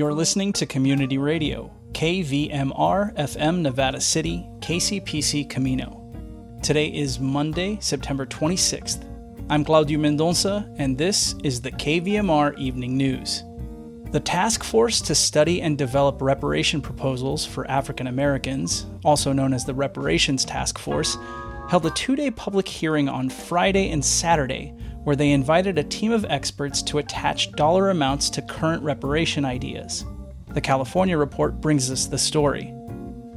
You're listening to Community Radio, KVMR FM Nevada City, KCPC Camino. Today is Monday, September 26th. I'm Claudio Mendonça, and this is the KVMR Evening News. The Task Force to Study and Develop Reparation Proposals for African Americans, also known as the Reparations Task Force, held a two day public hearing on Friday and Saturday where they invited a team of experts to attach dollar amounts to current reparation ideas. The California report brings us the story.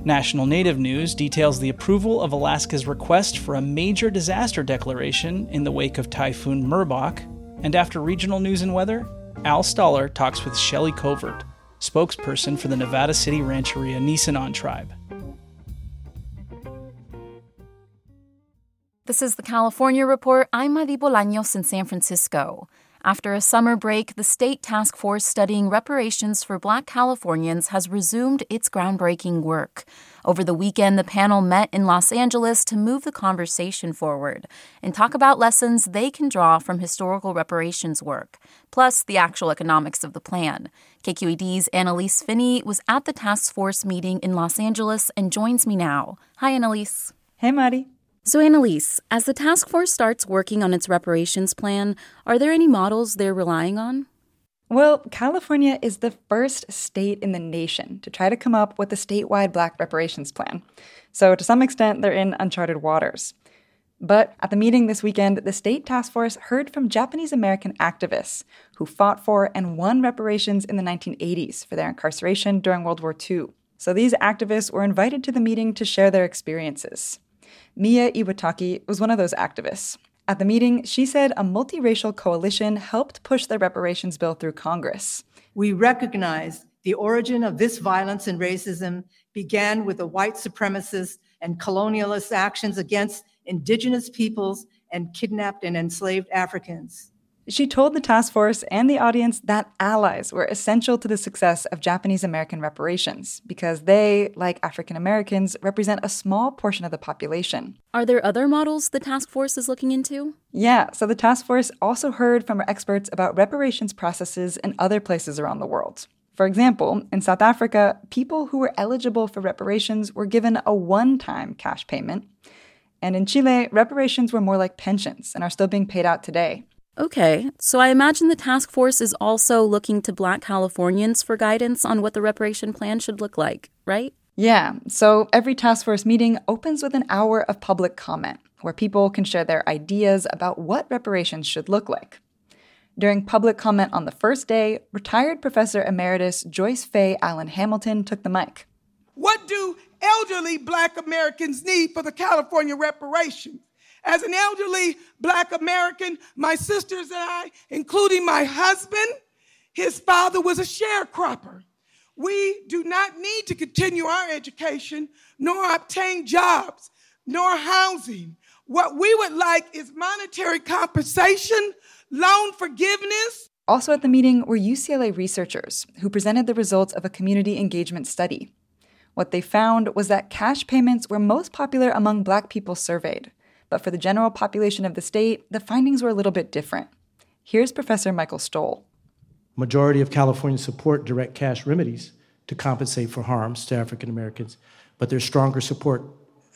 National Native News details the approval of Alaska's request for a major disaster declaration in the wake of Typhoon Merbok, and after regional news and weather, Al Stahler talks with Shelley Covert, spokesperson for the Nevada City Rancheria Nisenan tribe. This is the California Report. I'm Madi Bolaños in San Francisco. After a summer break, the state task force studying reparations for black Californians has resumed its groundbreaking work. Over the weekend, the panel met in Los Angeles to move the conversation forward and talk about lessons they can draw from historical reparations work, plus the actual economics of the plan. KQED's Annelise Finney was at the task force meeting in Los Angeles and joins me now. Hi, Annelise. Hey, Madi. So, Annelise, as the task force starts working on its reparations plan, are there any models they're relying on? Well, California is the first state in the nation to try to come up with a statewide black reparations plan. So, to some extent, they're in uncharted waters. But at the meeting this weekend, the state task force heard from Japanese American activists who fought for and won reparations in the 1980s for their incarceration during World War II. So these activists were invited to the meeting to share their experiences. Miya Iwataki was one of those activists. At the meeting, she said a multiracial coalition helped push the reparations bill through Congress. We recognize the origin of this violence and racism began with the white supremacist and colonialist actions against indigenous peoples and kidnapped and enslaved Africans. She told the task force and the audience that allies were essential to the success of Japanese American reparations because they, like African Americans, represent a small portion of the population. Are there other models the task force is looking into? Yeah, so the task force also heard from our experts about reparations processes in other places around the world. For example, in South Africa, people who were eligible for reparations were given a one time cash payment. And in Chile, reparations were more like pensions and are still being paid out today. Okay, so I imagine the task force is also looking to black Californians for guidance on what the reparation plan should look like, right? Yeah, so every task force meeting opens with an hour of public comment where people can share their ideas about what reparations should look like. During public comment on the first day, retired Professor Emeritus Joyce Fay Allen Hamilton took the mic. What do elderly black Americans need for the California reparations? As an elderly black American, my sisters and I, including my husband, his father was a sharecropper. We do not need to continue our education, nor obtain jobs, nor housing. What we would like is monetary compensation, loan forgiveness. Also at the meeting were UCLA researchers who presented the results of a community engagement study. What they found was that cash payments were most popular among black people surveyed, but for the general population of the state, the findings were a little bit different. Here's Professor Michael Stoll. Majority of Californians support direct cash remedies to compensate for harms to African Americans, but there's stronger support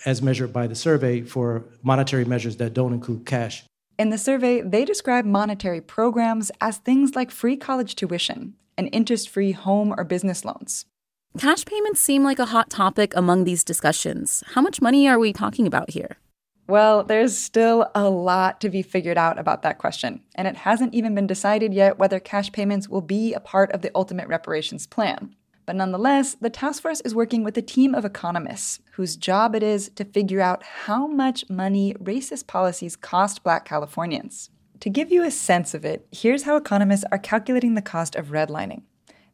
as measured by the survey for monetary measures that don't include cash. In the survey, they describe monetary programs as things like free college tuition and interest free home or business loans. Cash payments seem like a hot topic among these discussions. How much money are we talking about here? Well, there's still a lot to be figured out about that question, and it hasn't even been decided yet whether cash payments will be a part of the ultimate reparations plan. But nonetheless, the task force is working with a team of economists whose job it is to figure out how much money racist policies cost black Californians. To give you a sense of it, here's how economists are calculating the cost of redlining.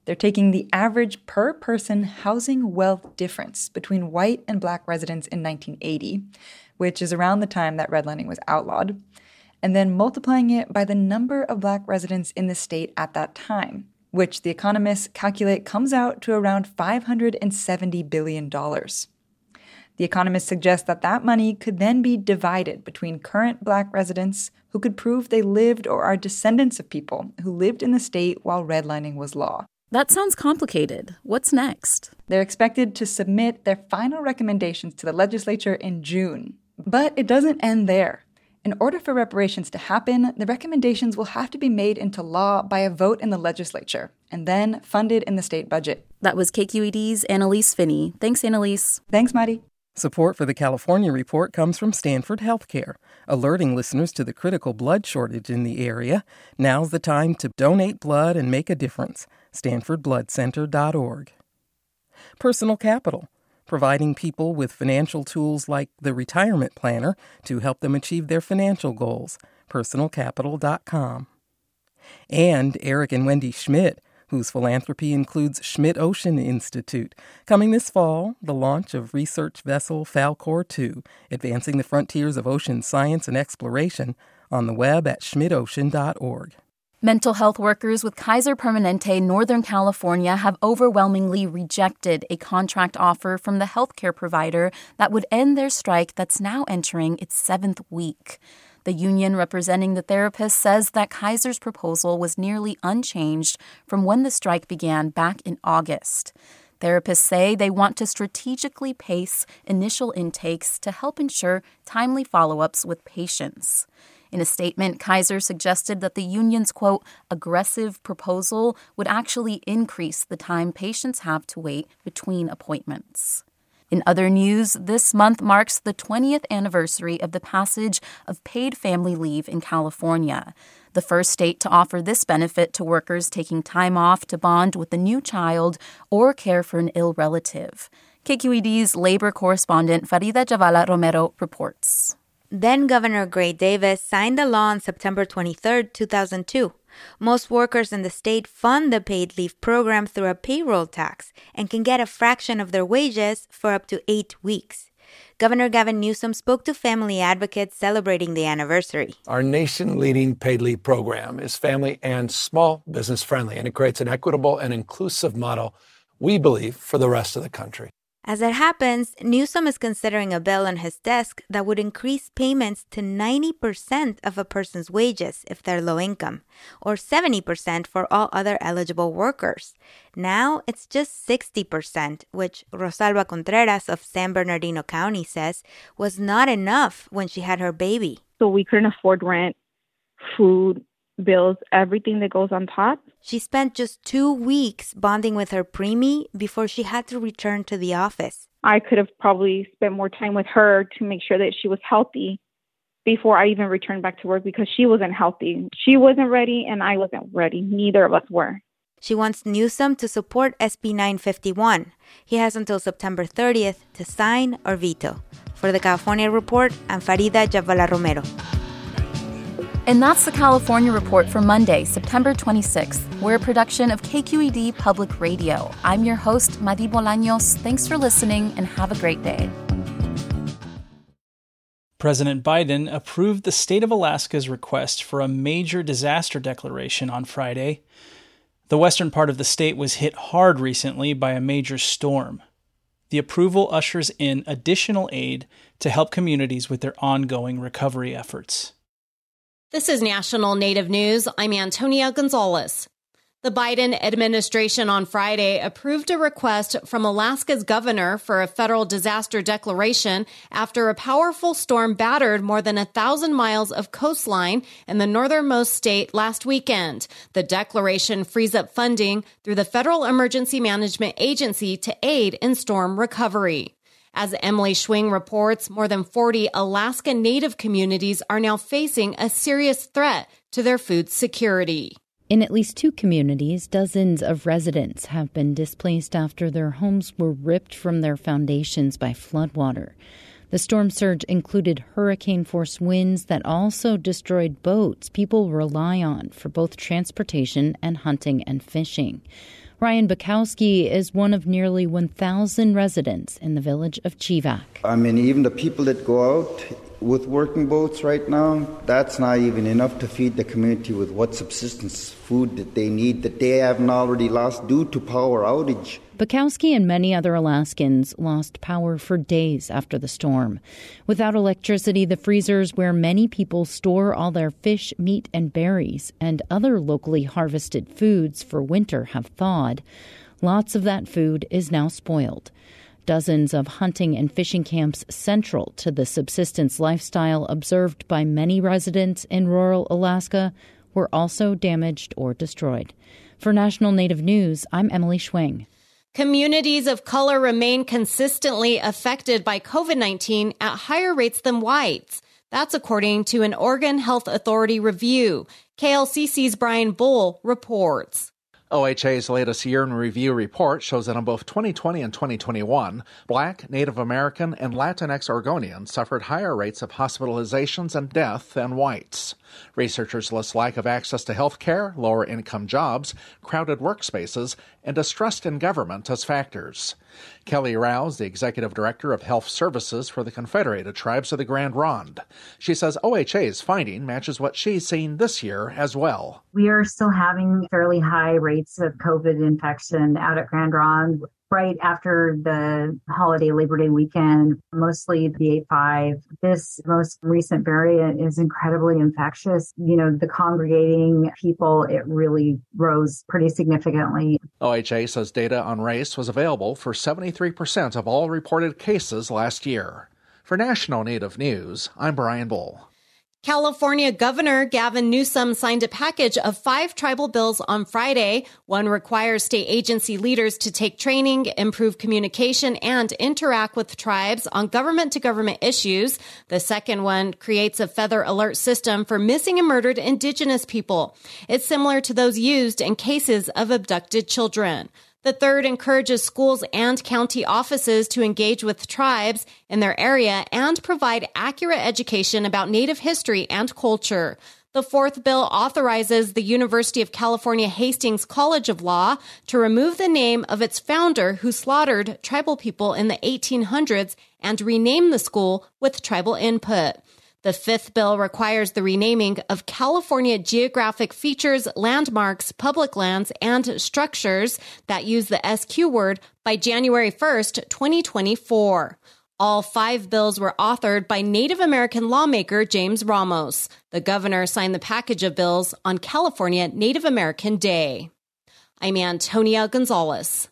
They're taking the average per person housing wealth difference between white and black residents in 1980 which is around the time that redlining was outlawed, and then multiplying it by the number of black residents in the state at that time, which the economists calculate comes out to around $570 billion. The economists suggest that that money could then be divided between current black residents who could prove they lived or are descendants of people who lived in the state while redlining was law. That sounds complicated. What's next? They're expected to submit their final recommendations to the legislature in June. But it doesn't end there. In order for reparations to happen, the recommendations will have to be made into law by a vote in the legislature and then funded in the state budget. That was KQED's Annelise Finney. Thanks, Annelise. Thanks, Mari. Support for the California Report comes from Stanford Healthcare, alerting listeners to the critical blood shortage in the area. Now's the time to donate blood and make a difference. StanfordBloodCenter.org. Personal Capital, providing people with financial tools like the Retirement Planner to help them achieve their financial goals. PersonalCapital.com. And Eric and Wendy Schmidt whose philanthropy includes Schmidt Ocean Institute. Coming this fall, the launch of research vessel Falkor 2, advancing the frontiers of ocean science and exploration, on the web at schmidtocean.org. Mental health workers with Kaiser Permanente Northern California have overwhelmingly rejected a contract offer from the healthcare provider that would end their strike that's now entering its seventh week. The union representing the therapists says that Kaiser's proposal was nearly unchanged from when the strike began back in August. Therapists say they want to strategically pace initial intakes to help ensure timely follow ups with patients. In a statement, Kaiser suggested that the union's quote, aggressive proposal would actually increase the time patients have to wait between appointments. In other news, this month marks the 20th anniversary of the passage of paid family leave in California, the first state to offer this benefit to workers taking time off to bond with a new child or care for an ill relative. KQED's labor correspondent Farida Jhabvala Romero reports. Then Governor Gray Davis signed the law on September 23, 2002. Most workers in the state fund the paid leave program through a payroll tax and can get a fraction of their wages for up to eight weeks. Governor Gavin Newsom spoke to family advocates celebrating the anniversary. Our nation leading paid leave program is family and small business friendly, and it creates an equitable and inclusive model, we believe, for the rest of the country. As it happens, Newsom is considering a bill on his desk that would increase payments to 90% of a person's wages if they're low income, or 70% for all other eligible workers. Now it's just 60%, which Rosalba Contreras of San Bernardino County says was not enough when she had her baby. So we couldn't afford rent, food, bills, everything that goes on top. She spent just two weeks bonding with her preemie before she had to return to the office. I could have probably spent more time with her to make sure that she was healthy before I even returned back to work because she wasn't healthy. She wasn't ready and I wasn't ready. Neither of us were. She wants Newsom to support SB 951. He has until September 30th to sign or veto. For the California Report, I'm Farida Jhabvala Romero. And that's the California Report for Monday, September 26th. We're a production of KQED Public Radio. I'm your host, Madi Bolaños. Thanks for listening and have a great day. President Biden approved the state of Alaska's request for a major disaster declaration on Friday. The western part of the state was hit hard recently by a major storm. The approval ushers in additional aid to help communities with their ongoing recovery efforts. This is National Native News. I'm Antonia Gonzalez. The Biden administration on Friday approved a request from Alaska's governor for a federal disaster declaration after a powerful storm battered more than a thousand miles of coastline in the northernmost state last weekend. The declaration frees up funding through the Federal Emergency Management Agency to aid in storm recovery. As Emily Schwing reports, more than 40 Alaska Native communities are now facing a serious threat to their food security. In at least two communities, dozens of residents have been displaced after their homes were ripped from their foundations by floodwater. The storm surge included hurricane force winds that also destroyed boats people rely on for both transportation and hunting and fishing. Ryan Bukowski is one of nearly 1,000 residents in the village of Chevak. I mean, even the people that go out with working boats right now, that's not even enough to feed the community with what subsistence food that they need that they haven't already lost due to power outage. Bukowski and many other Alaskans lost power for days after the storm. Without electricity, the freezers where many people store all their fish, meat, and berries and other locally harvested foods for winter have thawed. Lots of that food is now spoiled. Dozens of hunting and fishing camps central to the subsistence lifestyle observed by many residents in rural Alaska were also damaged or destroyed. For National Native News, I'm Emily Schwing. Communities of color remain consistently affected by COVID 19 at higher rates than whites. That's according to an Oregon Health Authority review. KLCC's Brian Bull reports. OHA's latest year in review report shows that in both 2020 and 2021, Black, Native American, and Latinx Oregonians suffered higher rates of hospitalizations and death than whites. Researchers list lack of access to health care, lower income jobs, crowded workspaces, and distrust in government as factors. Kelly Rouse, the executive director of health services for the Confederated Tribes of the Grand Ronde. She says OHA's finding matches what she's seen this year as well. We are still having fairly high rates of COVID infection out at Grand Ronde right after the holiday Labor Day weekend, mostly the A5. This most recent variant is incredibly infectious. You know, the congregating people, it really rose pretty significantly. OHA says data on race was available for 73% of all reported cases last year. For National Native News, I'm Brian Bull. California Governor Gavin Newsom signed a package of five tribal bills on Friday. One requires state agency leaders to take training, improve communication, and interact with tribes on government to government issues. The second one creates a feather alert system for missing and murdered indigenous people. It's similar to those used in cases of abducted children. The third encourages schools and county offices to engage with tribes in their area and provide accurate education about Native history and culture. The fourth bill authorizes the University of California Hastings College of Law to remove the name of its founder who slaughtered tribal people in the 1800s and rename the school with tribal input. The fifth bill requires the renaming of California geographic features, landmarks, public lands, and structures that use the SQ word by January 1st, 2024. All five bills were authored by Native American lawmaker James Ramos. The governor signed the package of bills on California Native American Day. I'm Antonia Gonzalez.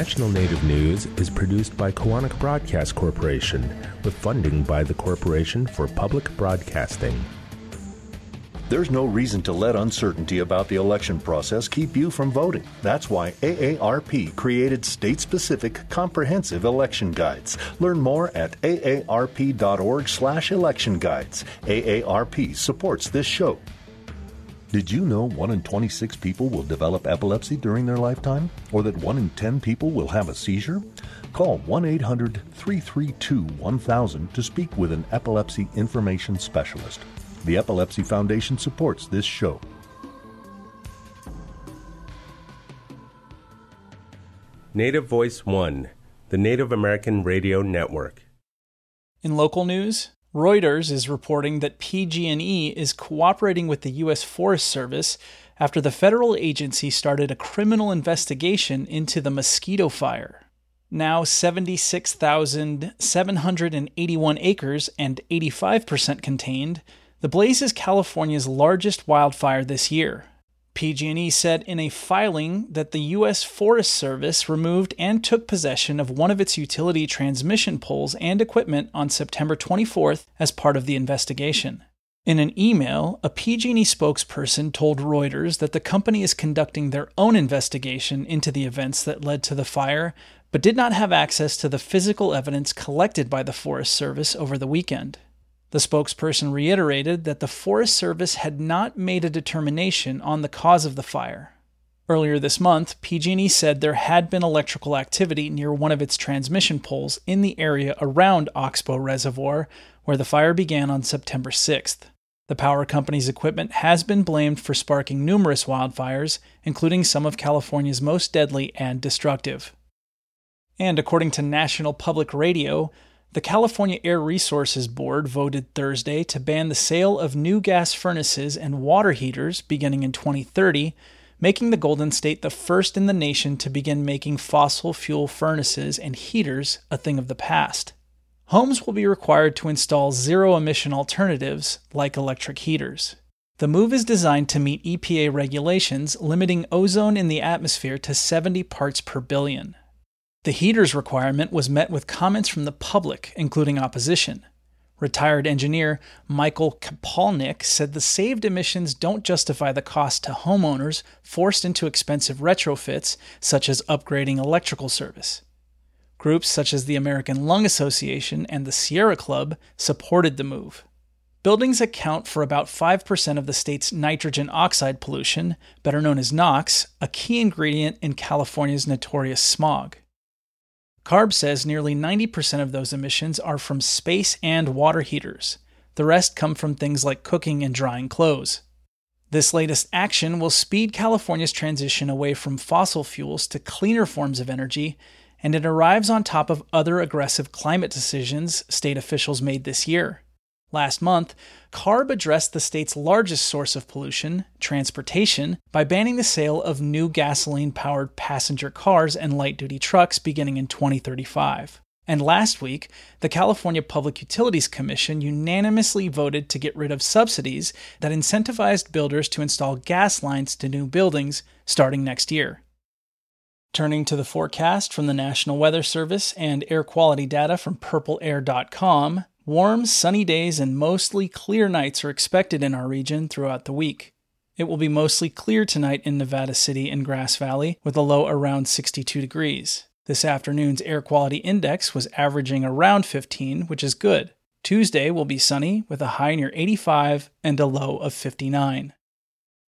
National Native News is produced by Koahnic Broadcast Corporation with funding by the Corporation for Public Broadcasting. There's no reason to let uncertainty about the election process keep you from voting. That's why AARP created state specific comprehensive election guides. Learn more at aarp.org/slash election guides. AARP supports this show. Did you know 1 in 26 people will develop epilepsy during their lifetime? Or that 1 in 10 people will have a seizure? Call 1 800 332 1000 to speak with an epilepsy information specialist. The Epilepsy Foundation supports this show. Native Voice One, the Native American Radio Network. In local news, Reuters is reporting that PG&E is cooperating with the US Forest Service after the federal agency started a criminal investigation into the mosquito fire. Now 76,781 acres and 85% contained, the blaze is California's largest wildfire this year. PG&E said in a filing that the US Forest Service removed and took possession of one of its utility transmission poles and equipment on September 24th as part of the investigation. In an email, a PG&E spokesperson told Reuters that the company is conducting their own investigation into the events that led to the fire, but did not have access to the physical evidence collected by the Forest Service over the weekend. The spokesperson reiterated that the Forest Service had not made a determination on the cause of the fire. Earlier this month, PG&E said there had been electrical activity near one of its transmission poles in the area around Oxbow Reservoir, where the fire began on September 6th. The power company's equipment has been blamed for sparking numerous wildfires, including some of California's most deadly and destructive. And according to National Public Radio, the California Air Resources Board voted Thursday to ban the sale of new gas furnaces and water heaters beginning in 2030 making the Golden State the first in the nation to begin making fossil fuel furnaces and heaters a thing of the past. Homes will be required to install zero emission alternatives like electric heaters. The move is designed to meet EPA regulations limiting ozone in the atmosphere to 70 parts per billion. The heaters requirement was met with comments from the public, including opposition. Retired engineer Michael Kapalnik said the saved emissions don't justify the cost to homeowners forced into expensive retrofits, such as upgrading electrical service. Groups such as the American Lung Association and the Sierra Club supported the move. Buildings account for about 5% of the state's nitrogen oxide pollution, better known as NOx, a key ingredient in California's notorious smog. CARB says nearly 90% of those emissions are from space and water heaters. The rest come from things like cooking and drying clothes. This latest action will speed California's transition away from fossil fuels to cleaner forms of energy, and it arrives on top of other aggressive climate decisions state officials made this year. Last month, CARB addressed the state's largest source of pollution, transportation, by banning the sale of new gasoline powered passenger cars and light duty trucks beginning in 2035. And last week, the California Public Utilities Commission unanimously voted to get rid of subsidies that incentivized builders to install gas lines to new buildings starting next year. Turning to the forecast from the National Weather Service and air quality data from purpleair.com, Warm, sunny days and mostly clear nights are expected in our region throughout the week. It will be mostly clear tonight in Nevada City and Grass Valley, with a low around 62 degrees. This afternoon's air quality index was averaging around 15, which is good. Tuesday will be sunny with a high near 85 and a low of 59.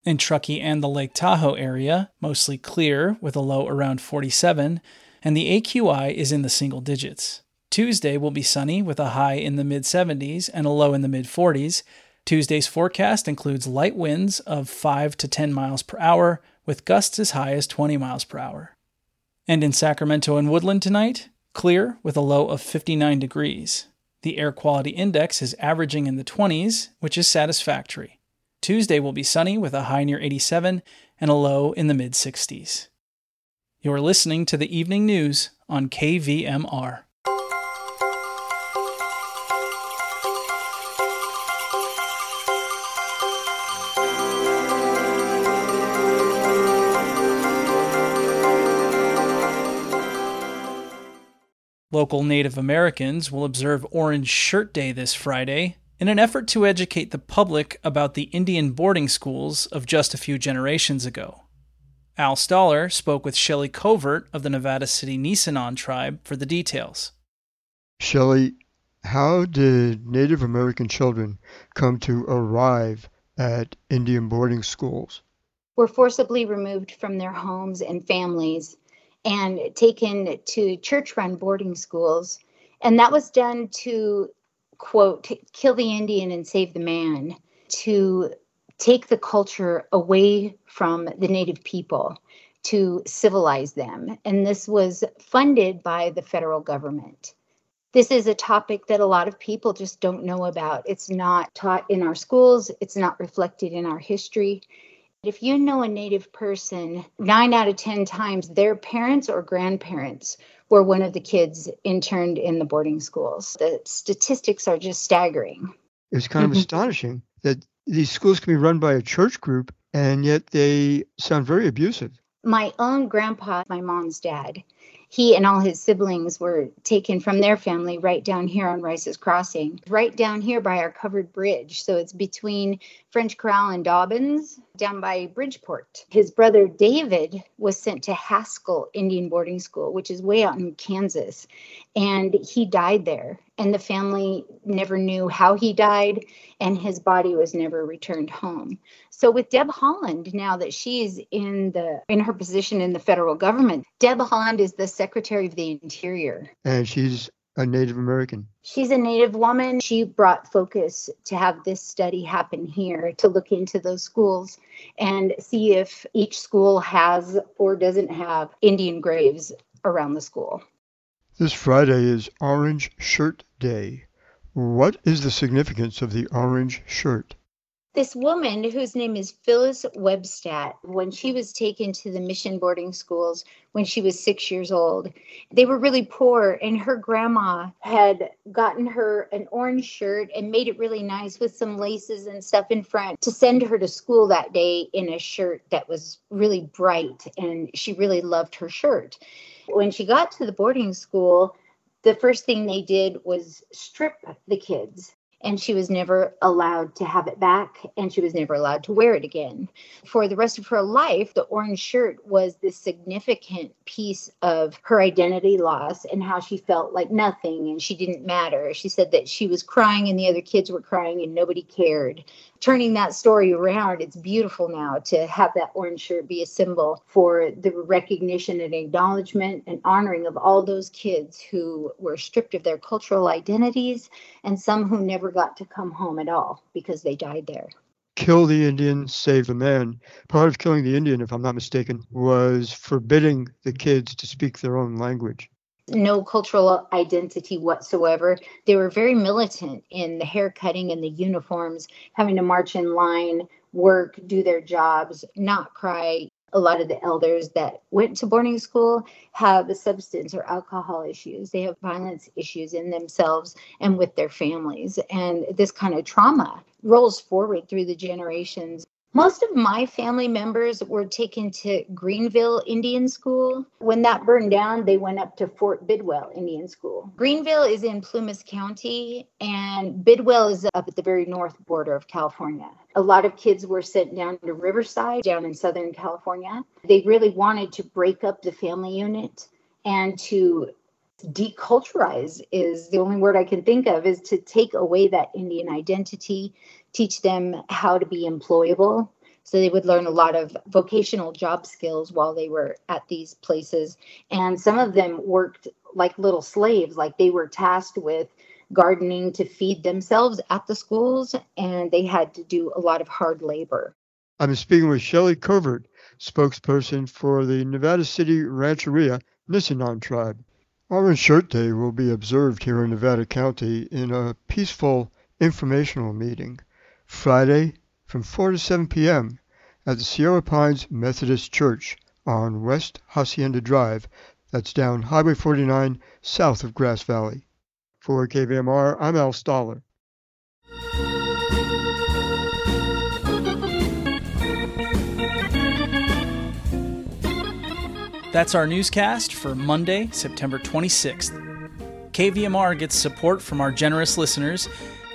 In Truckee and the Lake Tahoe area, mostly clear with a low around 47, and the AQI is in the single digits. Tuesday will be sunny with a high in the mid 70s and a low in the mid 40s. Tuesday's forecast includes light winds of 5 to 10 miles per hour, with gusts as high as 20 miles per hour. And in Sacramento and Woodland tonight, clear with a low of 59 degrees. The air quality index is averaging in the 20s, which is satisfactory. Tuesday will be sunny with a high near 87 and a low in the mid 60s. You're listening to the evening news on KVMR. Local Native Americans will observe Orange Shirt Day this Friday in an effort to educate the public about the Indian boarding schools of just a few generations ago. Al Stahler spoke with Shelley Covert of the Nevada City Nisenan tribe for the details. Shelley, how did Native American children come to arrive at Indian boarding schools? Were forcibly removed from their homes and families and taken to church run boarding schools. And that was done to, quote, kill the Indian and save the man, to take the culture away from the native people, to civilize them. And this was funded by the federal government. This is a topic that a lot of people just don't know about. It's not taught in our schools, it's not reflected in our history. If you know a Native person, nine out of 10 times their parents or grandparents were one of the kids interned in the boarding schools. The statistics are just staggering. It's kind of mm-hmm. astonishing that these schools can be run by a church group and yet they sound very abusive. My own grandpa, my mom's dad, he and all his siblings were taken from their family right down here on Rice's Crossing, right down here by our covered bridge. So it's between French Corral and Dobbins, down by Bridgeport. His brother David was sent to Haskell Indian Boarding School, which is way out in Kansas, and he died there. And the family never knew how he died, and his body was never returned home. So with Deb Haaland, now that she's in the in her position in the federal government, Deb Haaland is the Secretary of the Interior. And she's a Native American. She's a Native woman. She brought focus to have this study happen here to look into those schools and see if each school has or doesn't have Indian graves around the school. This Friday is Orange Shirt Day. What is the significance of the orange shirt? This woman, whose name is Phyllis Webstad, when she was taken to the mission boarding schools when she was six years old, they were really poor, and her grandma had gotten her an orange shirt and made it really nice with some laces and stuff in front to send her to school that day in a shirt that was really bright, and she really loved her shirt. When she got to the boarding school, the first thing they did was strip the kids and she was never allowed to have it back and she was never allowed to wear it again. For the rest of her life, the orange shirt was this significant piece of her identity loss and how she felt like nothing and she didn't matter. She said that she was crying and the other kids were crying and nobody cared. Turning that story around, it's beautiful now to have that orange shirt be a symbol for the recognition and acknowledgement and honoring of all those kids who were stripped of their cultural identities and some who never got to come home at all because they died there. Kill the Indian, save the man. Part of killing the Indian, if I'm not mistaken, was forbidding the kids to speak their own language. No cultural identity whatsoever. They were very militant in the hair cutting and the uniforms, having to march in line, work, do their jobs, not cry, a lot of the elders that went to boarding school have substance or alcohol issues. They have violence issues in themselves and with their families. And this kind of trauma rolls forward through the generations. Most of my family members were taken to Greenville Indian School. When that burned down, they went up to Fort Bidwell Indian School. Greenville is in Plumas County, and Bidwell is up at the very north border of California. A lot of kids were sent down to Riverside, down in Southern California. They really wanted to break up the family unit and to deculturize is the only word I can think of is to take away that Indian identity, teach them how to be employable. So they would learn a lot of vocational job skills while they were at these places. And some of them worked like little slaves, like they were tasked with gardening to feed themselves at the schools, and they had to do a lot of hard labor. I'm speaking with Shelley Covert, spokesperson for the Nevada City Rancheria Nisenan tribe. Orange Shirt Day will be observed here in Nevada County in a peaceful informational meeting Friday from 4 to 7 p.m. at the Sierra Pines Methodist Church on West Hacienda Drive. That's down Highway 49 south of Grass Valley. For KVMR, I'm Al Stahler. That's our newscast for Monday, September 26th. KVMR gets support from our generous listeners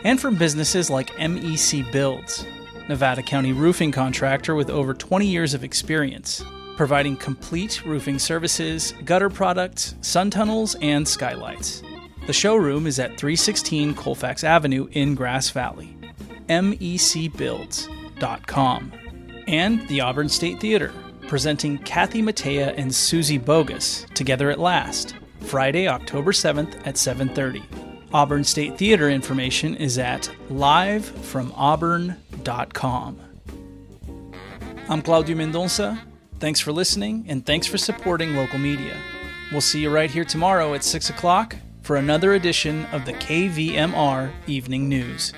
and from businesses like MEC Builds, Nevada County roofing contractor with over 20 years of experience, providing complete roofing services, gutter products, sun tunnels, and skylights. The showroom is at 316 Colfax Avenue in Grass Valley. MECBuilds.com. And the Auburn State Theater presenting Kathy Mattea and Suzy Bogguss together at last, Friday, October 7th at 7:30. Auburn State Theater information is at livefromauburn.com. I'm Claudio Mendonça. Thanks for listening and thanks for supporting local media. We'll see you right here tomorrow at 6 o'clock for another edition of the KVMR Evening News.